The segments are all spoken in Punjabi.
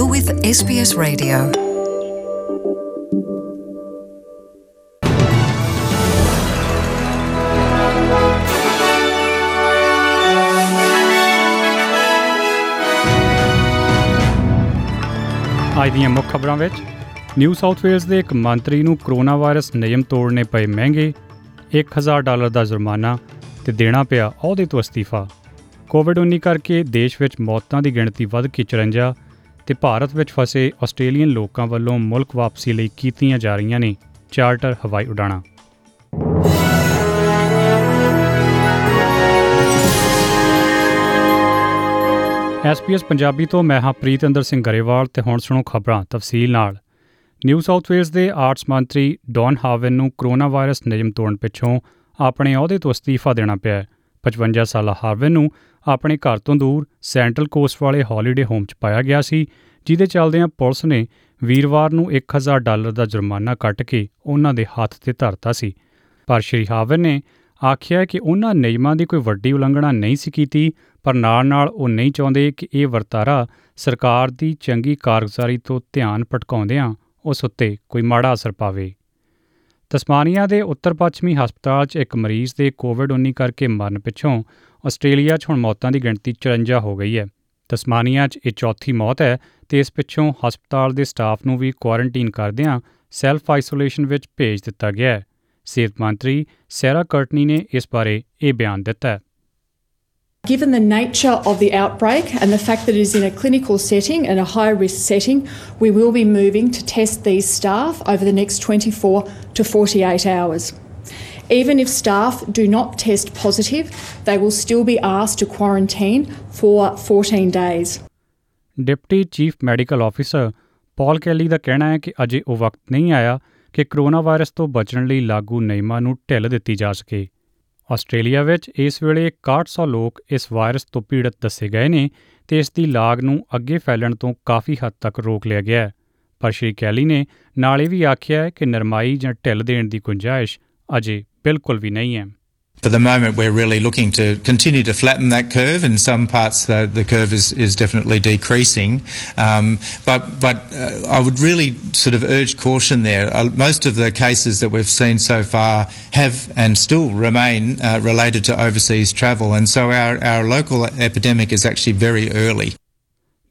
You're with SBS Radio. ਅੱਜ ਦੀਆਂ ਮੁੱਖ ਖਬਰਾਂ ਵਿੱਚ ਨਿਊ ਸਾਊਥ ਵੇਲਜ਼ ਦੇ ਇੱਕ ਮੰਤਰੀ ਨੂੰ ਕਰੋਨਾ ਵਾਇਰਸ ਨਿਯਮ ਤੋੜਨੇ ਪਏ ਮਹਿੰਗੇ 1000 ਡਾਲਰ ਦਾ ਜੁਰਮਾਨਾ ਤੇ ਦੇਣਾ ਪਿਆ ਅਹੁਦੇ ਤੋਂ ਅਸਤੀਫਾ ਕੋਵਿਡ-19 ਕਰਕੇ ਦੇਸ਼ ਵਿੱਚ ਮੌਤਾਂ ਦੀ ਗਿਣਤੀ ਵੱਧ ਕੇ 54 ਤੇ ਭਾਰਤ ਵਿੱਚ ਫਸੇ ਆਸਟ੍ਰੇਲੀਅਨ ਲੋਕਾਂ ਵੱਲੋਂ ਮੁਲਕ ਵਾਪਸੀ ਲਈ ਕੀਤੀਆਂ ਜਾ ਰਹੀਆਂ ਨੇ ਚਾਰਟਰ ਹਵਾਈ ਉਡਾਣਾਂ। ਐਸਪੀਐਸ ਪੰਜਾਬੀ ਤੋਂ ਮੈਂ ਹਾਂ ਪ੍ਰੀਤਿੰਦਰ ਸਿੰਘ ਗਰੇਵਾਲ ਤੇ ਹੁਣ ਸੁਣੋ ਖਬਰਾਂ ਤਫਸੀਲ ਨਾਲ। ਨਿਊ ਸਾਊਥ ਵੇਲਜ਼ ਦੇ ਆਰਟਸ ਮੰਤਰੀ ਡੌਨ ਹਾਵਨ ਨੂੰ ਕਰੋਨਾ ਵਾਇਰਸ ਨਿਯਮ ਤੋੜਨ ਪਿੱਛੋਂ ਆਪਣੇ ਅਹੁਦੇ ਤੋਂ ਅਸਤੀਫਾ ਦੇਣਾ ਪਿਆ ਹੈ। 55 ਸਾਲਾ ਹਾਵਨ ਨੂੰ ਆਪਣੇ ਘਰ ਤੋਂ ਦੂਰ ਸੈਂਟਰਲ ਕੋਸਟ ਵਾਲੇ ਹੌਲੀਡੇ ਹੋਮ 'ਚ ਪਾਇਆ ਗਿਆ ਸੀ, ਜਿਹਦੇ ਚੱਲਦਿਆਂ ਪੁਲਿਸ ਨੇ ਵੀਰਵਾਰ ਨੂੰ 1000 ਡਾਲਰ ਦਾ ਜੁਰਮਾਨਾ ਕੱਟ ਕੇ ਉਹਨਾਂ ਦੇ ਹੱਥ ਤੇ ਧਰਤਾ ਸੀ। ਪਰ ਸ਼੍ਰੀ ਹਾਵਨ ਨੇ ਆਖਿਆ ਕਿ ਉਹਨਾਂ ਨਿਯਮਾਂ ਦੀ ਕੋਈ ਵੱਡੀ ਉਲੰਘਣਾ ਨਹੀਂ ਸੀ ਕੀਤੀ, ਪਰ ਨਾਲ-ਨਾਲ ਉਹ ਨਹੀਂ ਚਾਹੁੰਦੇ ਕਿ ਇਹ ਵਰਤਾਰਾ ਸਰਕਾਰ ਦੀ ਚੰਗੀ ਕਾਰਗੁਜ਼ਾਰੀ ਤੋਂ ਧਿਆਨ ਭਟਕਾਉਂਦਿਆਂ ਉਸ ਉੱਤੇ ਕੋਈ ਮਾੜਾ ਅਸਰ ਪਾਵੇ। ਤਸਮਾਨੀਆ ਦੇ ਉੱਤਰ ਪੱਛਮੀ ਹਸਪਤਾਲ 'ਚ ਇੱਕ ਮਰੀਜ਼ ਦੇ ਕੋਵਿਡ-19 ਕਰਕੇ ਮਰਨ ਪਿੱਛੋਂ ਆਸਟ੍ਰੇਲੀਆ 'ਚ ਹੁਣ ਮੌਤਾਂ ਦੀ ਗਿਣਤੀ 54 ਹੋ ਗਈ ਹੈ। ਤਸਮਾਨੀਆ 'ਚ ਇਹ ਚੌਥੀ ਮੌਤ ਹੈ ਤੇ ਇਸ ਪਿੱਛੋਂ ਹਸਪਤਾਲ ਦੇ ਸਟਾਫ ਨੂੰ ਵੀ ਕੁਆਰੰਟਾਈਨ ਕਰਦਿਆਂ ਸੈਲਫ ਆਈਸੋਲੇਸ਼ਨ ਵਿੱਚ ਭੇਜ ਦਿੱਤਾ ਗਿਆ ਹੈ। ਸਿਹਤ ਮੰਤਰੀ ਸੈਰਾ ਕਰਟਨੀ ਨੇ ਇਸ ਬਾਰੇ ਇਹ ਬਿਆਨ ਦਿੱਤਾ ਹੈ। Given the nature of the outbreak and the fact that it is in a clinical setting and a high risk setting, we will be moving to test these staff over the next 24 to 48 hours. Even if staff do not test positive, they will still be asked to quarantine for 14 days. Deputy chief medical officer Paul Kelly ਦਾ ਕਹਿਣਾ ਹੈ ਕਿ ਅਜੇ ਉਹ ਵਕਤ ਨਹੀਂ ਆਇਆ ਕਿ ਕਰੋਨਾ ਵਾਇਰਸ ਤੋਂ ਬਚਣ ਲਈ ਲਾਗੂ ਨਿਯਮਾਂ ਨੂੰ ਢਿੱਲ ਦਿੱਤੀ ਜਾ ਸਕੇ ਆਸਟ੍ਰੇਲੀਆ ਵਿੱਚ ਇਸ ਵੇਲੇ 6100 ਲੋਕ ਇਸ ਵਾਇਰਸ ਤੋਂ ਪੀੜਤ ਦੱਸੇ ਗਏ ਨੇ ਤੇ ਇਸ ਦੀ ਲਾਗ ਨੂੰ ਅੱਗੇ ਫੈਲਣ ਤੋਂ ਕਾਫੀ ਹੱਦ ਤੱਕ ਰੋਕ ਲਿਆ ਗਿਆ ਹੈ। ਪਰ ਸ਼੍ਰੀ ਕੈਲੀ ਨੇ ਨਾਲੇ ਵੀ ਆਖਿਆ ਹੈ ਕਿ ਨਰਮਾਈ ਜਾਂ ਢਿੱਲ ਦੇਣ ਦੀ ਗੁੰਜਾਇਸ਼ ਅਜੇ ਬਿਲਕੁਲ ਵੀ ਨਹੀਂ ਹੈ। For the moment, we're really looking to continue to flatten that curve. In some parts, the, the curve is, is definitely decreasing. Um, but but uh, I would really sort of urge caution there. Uh, most of the cases that we've seen so far have and still remain uh, related to overseas travel. And so our, our local epidemic is actually very early.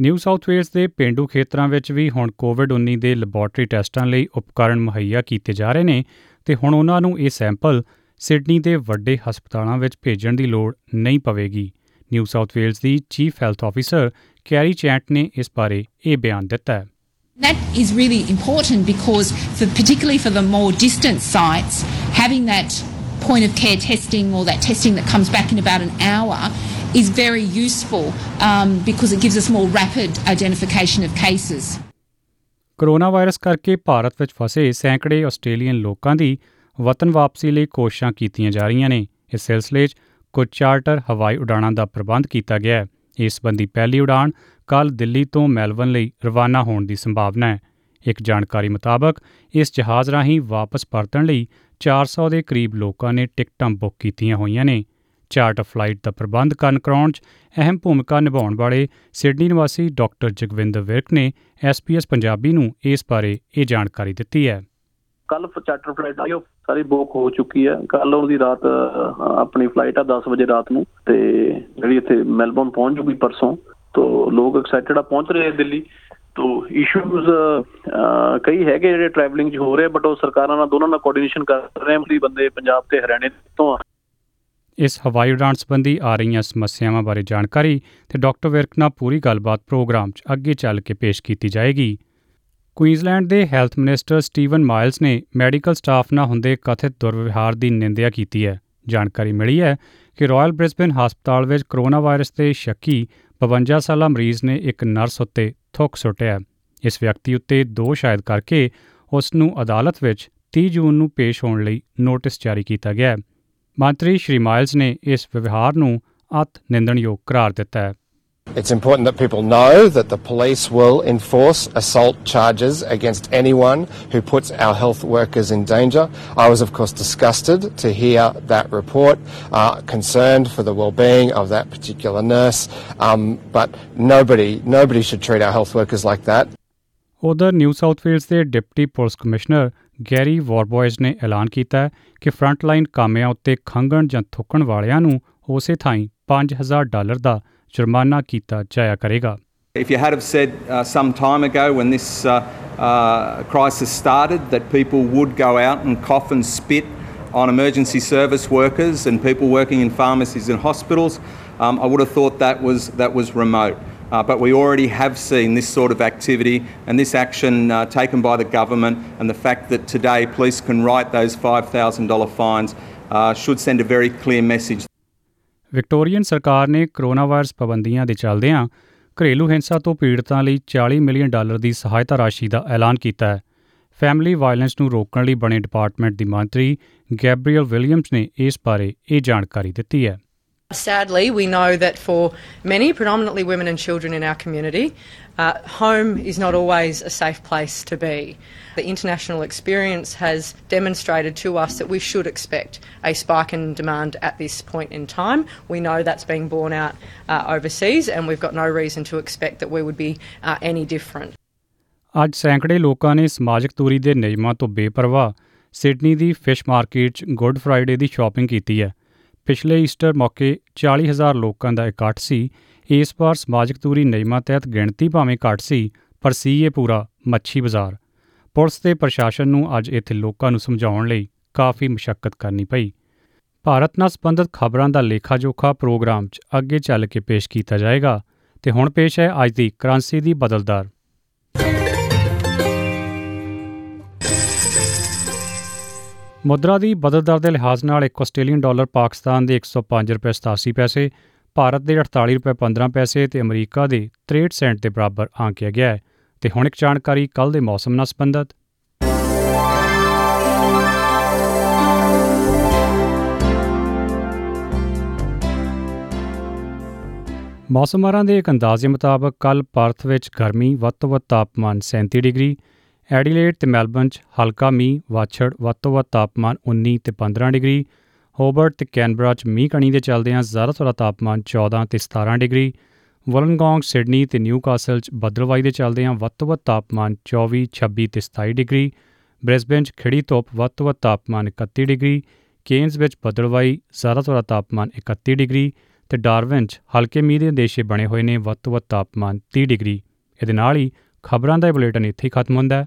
New South Wales ਦੇ ਪਿੰਡੂ ਖੇਤਰਾਂ ਵਿੱਚ ਵੀ ਹੁਣ ਕੋਵਿਡ-19 ਦੇ ਲੈਬੋਰੇਟਰੀ ਟੈਸਟਾਂ ਲਈ ਉਪਕਰਨ ਮੁਹੱਈਆ ਕੀਤੇ ਜਾ ਰਹੇ ਨੇ ਤੇ ਹੁਣ ਉਹਨਾਂ ਨੂੰ ਇਹ ਸੈਂਪਲ ਸਿਡਨੀ ਦੇ ਵੱਡੇ ਹਸਪਤਾਲਾਂ ਵਿੱਚ ਭੇਜਣ ਦੀ ਲੋੜ ਨਹੀਂ ਪਵੇਗੀ ਨਿਊ ਸਾਊਥ ਵੇਲਜ਼ ਦੀ chief health officer Kerry Chant ਨੇ ਇਸ ਬਾਰੇ ਇਹ ਬਿਆਨ ਦਿੱਤਾ ਹੈ That is really important because, for, particularly for the more distant sites, having that point of care testing or that testing that comes back in about an hour is very useful um, because it gives us more rapid identification of cases. Coronavirus ਕਰਕੇ ਭਾਰਤ ਵਿੱਚ ਫਸੇ ਸੈਂਕੜੇ ਆਸਟ੍ਰੇਲੀਅਨ ਲੋਕਾਂ ਦੀ ਵਤਨ ਵਾਪਸੀ ਲਈ ਕੋਸ਼ਿਸ਼ਾਂ ਕੀਤੀਆਂ ਜਾ ਰਹੀਆਂ ਨੇ। ਇਸ ਸਿਲਸਿਲੇ 'ਚ ਕੁਝ ਚਾਰਟਰ ਹਵਾਈ ਉਡਾਣਾਂ ਦਾ ਪ੍ਰਬੰਧ ਕੀਤਾ ਗਿਆ ਹੈ। ਇਸ ਸੰਬੰਧੀ ਪਹਿਲੀ ਉਡਾਣ ਕੱਲ ਦਿੱਲੀ ਤੋਂ ਮੈਲਬਨ ਲਈ ਰਵਾਨਾ ਹੋਣ ਦੀ ਸੰਭਾਵਨਾ ਹੈ। ਇੱਕ ਜਾਣਕਾਰੀ ਮੁਤਾਬਕ, ਇਸ ਜਹਾਜ਼ ਰਾਹੀਂ ਵਾਪਸ ਪਰਤਣ ਲਈ 400 ਦੇ ਕਰੀਬ ਲੋਕਾਂ ਨੇ ਟਿਕਟਾਂ ਬੁੱਕ ਕੀਤੀਆਂ ਹੋਈਆਂ ਨੇ। ਚਾਰਟਰ ਫਲਾਈਟ ਦਾ ਪ੍ਰਬੰਧ ਕਰਨ ਕਰਾਉਣ 'ਚ ਅਹਿਮ ਭੂਮਿਕਾ ਨਿਭਾਉਣ ਵਾਲੇ ਸਿਡਨੀ ਨਿਵਾਸੀ ਡਾਕਟਰ ਜਗਵਿੰਦਰ ਵਿਰਕ ਨੇ ਐਸਪੀਐਸ ਪੰਜਾਬੀ ਨੂੰ ਇਸ ਬਾਰੇ ਇਹ ਜਾਣਕਾਰੀ ਦਿੱਤੀ ਹੈ। ਕੱਲ ਚਾਰਟਰ ਫਲਾਈਟ ਆਈ ਉਹ ਸਾਰੀ ਬੁੱਕ ਹੋ ਚੁੱਕੀ ਹੈ। ਕੱਲ ਉਹਦੀ ਰਾਤ ਅ, ਆਪਣੀ ਫਲਾਈਟ ਆ 10 ਵਜੇ ਰਾਤ ਨੂੰ ਤੇ ਜਿਹੜੀ ਇੱਥੇ ਮੈਲਬੌਰਨ ਪਹੁੰਚ ਜੂਗੀ ਪਰਸੋਂ ਤੋਂ ਲੋਕ ਐਕਸਾਈਟਡ ਆ ਪਹੁੰਚ ਰਹੇ ਆ ਦਿੱਲੀ। ਤੋਂ ਇਸ਼ੂਜ਼ ਕਈ ਹੈਗੇ ਜਿਹੜੇ ਟਰੈਵਲਿੰਗ 'ਚ ਹੋ ਰਹੇ ਬਟ ਉਹ ਸਰਕਾਰਾਂ ਨਾਲ ਦੋਨਾਂ ਨਾਲ ਕੋਆਰਡੀਨੇਸ਼ਨ ਕਰ ਰਹੇ ਆ। ਵੀ ਬੰਦੇ ਪੰਜਾਬ ਤੇ ਹਰਿਆਣੇ ਤੋਂ ਆ। ਇਸ ਹਵਾਈ ਉਡਾਣ ਸੰਬੰਧੀ ਆ ਰਹੀਆਂ ਸਮੱਸਿਆਵਾਂ ਬਾਰੇ ਜਾਣਕਾਰੀ ਤੇ ਡਾਕਟਰ ਵਿਰਕ ਨਾਲ ਪੂਰੀ ਗੱਲਬਾਤ ਪ੍ਰੋਗਰਾਮ 'ਚ ਅੱਗੇ ਚੱਲ ਕੇ ਪੇਸ਼ ਕੀਤੀ ਜਾਏਗੀ। ਕੁਈਨਜ਼ਲੈਂਡ ਦੇ ਹੈਲਥ ਮਿਨਿਸਟਰ ਸਟੀਵਨ ਮਾਈਲਸ ਨੇ ਮੈਡੀਕਲ ਸਟਾਫ ਨਾਲ ਹੁੰਦੇ ਕਥਿਤ ਦੁਰਵਿਵਹਾਰ ਦੀ ਨਿੰਦਿਆ ਕੀਤੀ ਹੈ। ਜਾਣਕਾਰੀ ਮਿਲੀ ਹੈ ਕਿ ਰਾਇਲ ਬ੍ਰਿਸਬਨ ਹਸਪਤਾਲ ਵਿੱਚ ਕਰੋਨਾ ਵਾਇਰਸ ਦੇ ਸ਼ੱਕੀ 52 ਸਾਲਾ ਮਰੀਜ਼ ਨੇ ਇੱਕ ਨਰਸ ਉੱਤੇ ਥੁੱਕ ਸੁੱਟਿਆ ਇਸ ਵਿਅਕਤੀ ਉੱਤੇ ਦੋਸ਼ ਆਇਦ ਕਰਕੇ ਉਸ ਨੂੰ ਅਦਾਲਤ ਵਿੱਚ 30 ਜੂਨ ਨੂੰ ਪੇਸ਼ ਹੋਣ ਲਈ ਨੋਟਿਸ ਜਾਰੀ ਕੀਤਾ ਗਿਆ ਹੈ। ਮੰਤਰੀ ਸ਼੍ਰੀ ਮਾਈਲਸ ਨੇ ਇਸ ਵਿਵਹਾਰ ਨੂੰ ਅਤ ਨਿੰਦਣਯੋਗ ਕਰਾਰ ਦਿੱਤਾ ਹੈ। It's important that people know that the police will enforce assault charges against anyone who puts our health workers in danger. I was, of course, disgusted to hear that report, uh, concerned for the well-being of that particular nurse, um, but nobody, nobody should treat our health workers like that. ਉਧਰ ਨਿਊ ਸਾਊਥ ਵੇਲਸ ਦੇ deputy police commissioner Gary Warboys ਨੇ ਐਲਾਨ ਕੀਤਾ ਹੈ ਕਿ ਫਰੰਟਲਾਈਨ ਕਾਮਿਆਂ ਉੱਤੇ ਖੰਗਣ ਜਾਂ ਥੁੱਕਣ ਵਾਲਿਆਂ ਨੂੰ ਉਸੇ ਥਾਈਂ 5000 ਡਾਲਰ ਦਾ If you had have said uh, some time ago when this uh, uh, crisis started that people would go out and cough and spit on emergency service workers and people working in pharmacies and hospitals, um, I would have thought that was that was remote. Uh, but we already have seen this sort of activity and this action uh, taken by the government and the fact that today police can write those $5,000 fines uh, should send a very clear message. Victorian ਸਰਕਾਰ ਨੇ ਕੋਰੋਨਾ ਵਾਇਰਸ ਪਾਬੰਦੀਆਂ ਦੇ ਚੱਲਦਿਆਂ ਘਰੇਲੂ ਹਿੰਸਾ ਤੋਂ ਪੀੜਤਾਂ ਲਈ 40 ਮਿਲੀਅਨ ਡਾਲਰ ਦੀ ਸਹਾਇਤਾ ਰਾਸ਼ੀ ਦਾ ਐਲਾਨ ਕੀਤਾ ਹੈ। ਫੈਮਿਲੀ ਵਾਇਲੈਂਸ ਨੂੰ ਰੋਕਣ ਲਈ ਬਣੇ ਡਿਪਾਰਟਮੈਂਟ ਦੀ ਮੰਤਰੀ ਗੈਬਰੀਅਲ ਵਿਲੀਅਮਸ ਨੇ ਇਸ ਬਾਰੇ ਇਹ ਜਾਣਕਾਰੀ ਦਿੱਤੀ ਹੈ। Sadly, we know that for many, predominantly women and children in our community, uh, home is not always a safe place to be. The international experience has demonstrated to us that we should expect a spike in demand at this point in time. We know that's being borne out uh, overseas, and we've got no reason to expect that we would be uh, any different. ਅੱਜ ਸੈਂਕੜੇ ਲੋਕਾਂ ਨੇ ਸਮਾਜਿਕ ਦੂਰੀ ਦੇ ਨਿਯਮਾਂ ਤੋਂ ਬੇਪਰਵਾਹ ਸਿਡਨੀ ਦੀ ਫਿਸ਼ ਮਾਰਕੀਟ 'ਚ ਗੁੱਡ ਫਰਾਈਡੇ ਦੀ ਸ਼ਾਪਿੰਗ ਕੀਤੀ ਹੈ ਪਿਛਲੇ ਈਸਟਰ ਮੌਕੇ 40000 ਲੋਕਾਂ ਦਾ ਇਕੱਠ ਸੀ। ਇਸ ਵਾਰ ਸਮਾਜਿਕ ਦੂਰੀ ਨਿਯਮਾਂ ਤਹਿਤ ਗਿਣਤੀ ਭਾਵੇਂ ਘੱਟ ਸੀ, ਪਰ ਸੀ ਇਹ ਪੂਰਾ ਮੱਛੀ ਬਾਜ਼ਾਰ। ਪੁਲਿਸ ਤੇ ਪ੍ਰਸ਼ਾਸਨ ਨੂੰ ਅੱਜ ਇੱਥੇ ਲੋਕਾਂ ਨੂੰ ਸਮਝਾਉਣ ਲਈ ਕਾਫੀ ਮੁਸ਼ਕਲ ਕਰਨੀ ਪਈ। ਭਾਰਤ ਨਾਲ ਸੰਬੰਧਿਤ ਖਬਰਾਂ ਦਾ ਲੇਖਾ ਜੋਖਾ ਪ੍ਰੋਗਰਾਮ 'ਚ ਅੱਗੇ ਚੱਲ ਕੇ ਪੇਸ਼ ਕੀਤਾ ਜਾਏਗਾ ਤੇ ਹੁਣ ਪੇਸ਼ ਹੈ ਅੱਜ ਦੀ ਕਰੰਸੀ ਦੀ ਬਦਲਦਾਰ। ਮੁਦਰਾ ਦੀ ਬਦਲ ਦਰ ਦੇ ਲਿਹਾਜ਼ ਨਾਲ ਇੱਕ ਆਸਟ੍ਰੇਲੀਅਨ ਡਾਲਰ ਪਾਕਿਸਤਾਨ ਦੇ 105 ਰੁਪਏ 87 ਪੈਸੇ, ਭਾਰਤ ਦੇ 48 ਰੁਪਏ 15 ਪੈਸੇ ਤੇ ਅਮਰੀਕਾ ਦੇ 63 ਸੈਂਟ ਦੇ ਬਰਾਬਰ ਆਂਕਿਆ ਗਿਆ ਹੈ। ਤੇ ਹੁਣ ਇੱਕ ਜਾਣਕਾਰੀ ਕੱਲ ਦੇ ਮੌਸਮ ਨਾਲ ਸੰਬੰਧਿਤ। ਮੌਸਮਾਰਾਂ ਦੇ ਇੱਕ ਅੰਦਾਜ਼ੇ ਮੁਤਾਬਕ ਕੱਲ ਪਰਥ ਵਿੱਚ ਗਰਮੀ ਵੱਧ ਤੋਂ ਵੱਧ ਤਾਪਮਾਨ 37 ਡਿਗਰੀ ਐਡੀਲੇਡ ਤੇ ਮੈਲਬਨ 'ਚ ਹਲਕਾ ਮੀਂਹ, ਵਾਛੜ, ਵੱਧ ਤੋਂ ਵੱਧ ਤਾਪਮਾਨ 19 ਤੇ 15 ਡਿਗਰੀ, ਹੋਬਰਟ ਤੇ ਕੈਨਬਰਾ 'ਚ ਮੀਂਹ ਕਣੀ ਦੇ ਚੱਲਦਿਆਂ ਜ਼ਿਆਦਾਤਰ ਤਾਪਮਾਨ 14 ਤੇ 17 ਡਿਗਰੀ, ਵਲਨਗੌਂਗ, ਸਿਡਨੀ ਤੇ ਨਿਊਕਾਸਲ 'ਚ ਬੱਦਲਵਾਈ ਦੇ ਚੱਲਦਿਆਂ ਵੱਧ ਤੋਂ ਵੱਧ ਤਾਪਮਾਨ 24 26 ਤੇ 27 ਡਿਗਰੀ, ਬ੍ਰਿਸਬੇਨ 'ਚ ਖਿੜੀ ਧੁੱਪ ਵੱਧ ਤੋਂ ਵੱਧ ਤਾਪਮਾਨ 31 ਡਿਗਰੀ ਕੇਨਸ ਵਿੱਚ ਬੱਦਲਵਾਈ ਜ਼ਿਆਦਾਤਰ ਤਾਪਮਾਨ 31 ਡਿਗਰੀ ਤੇ ਡਾਰਵਿਨ 'ਚ ਹਲਕੇ ਮੀਂਹ ਦੇ ਅੰਦੇਸ਼ੇ ਬਣੇ ਹੋਏ ਨੇ ਵੱਧ ਤੋਂ ਵੱਧ ਤਾਪਮਾਨ 30 ਡਿਗਰੀ। ਇਹਦੇ ਨਾਲ ਹੀ ਖਬਰਾਂ ਦਾ ਇਹ ਬੁਲੇਟਿਨ ਇੱਥੇ ਹੀ ਖਤਮ ਹੁੰਦਾ ਹੈ।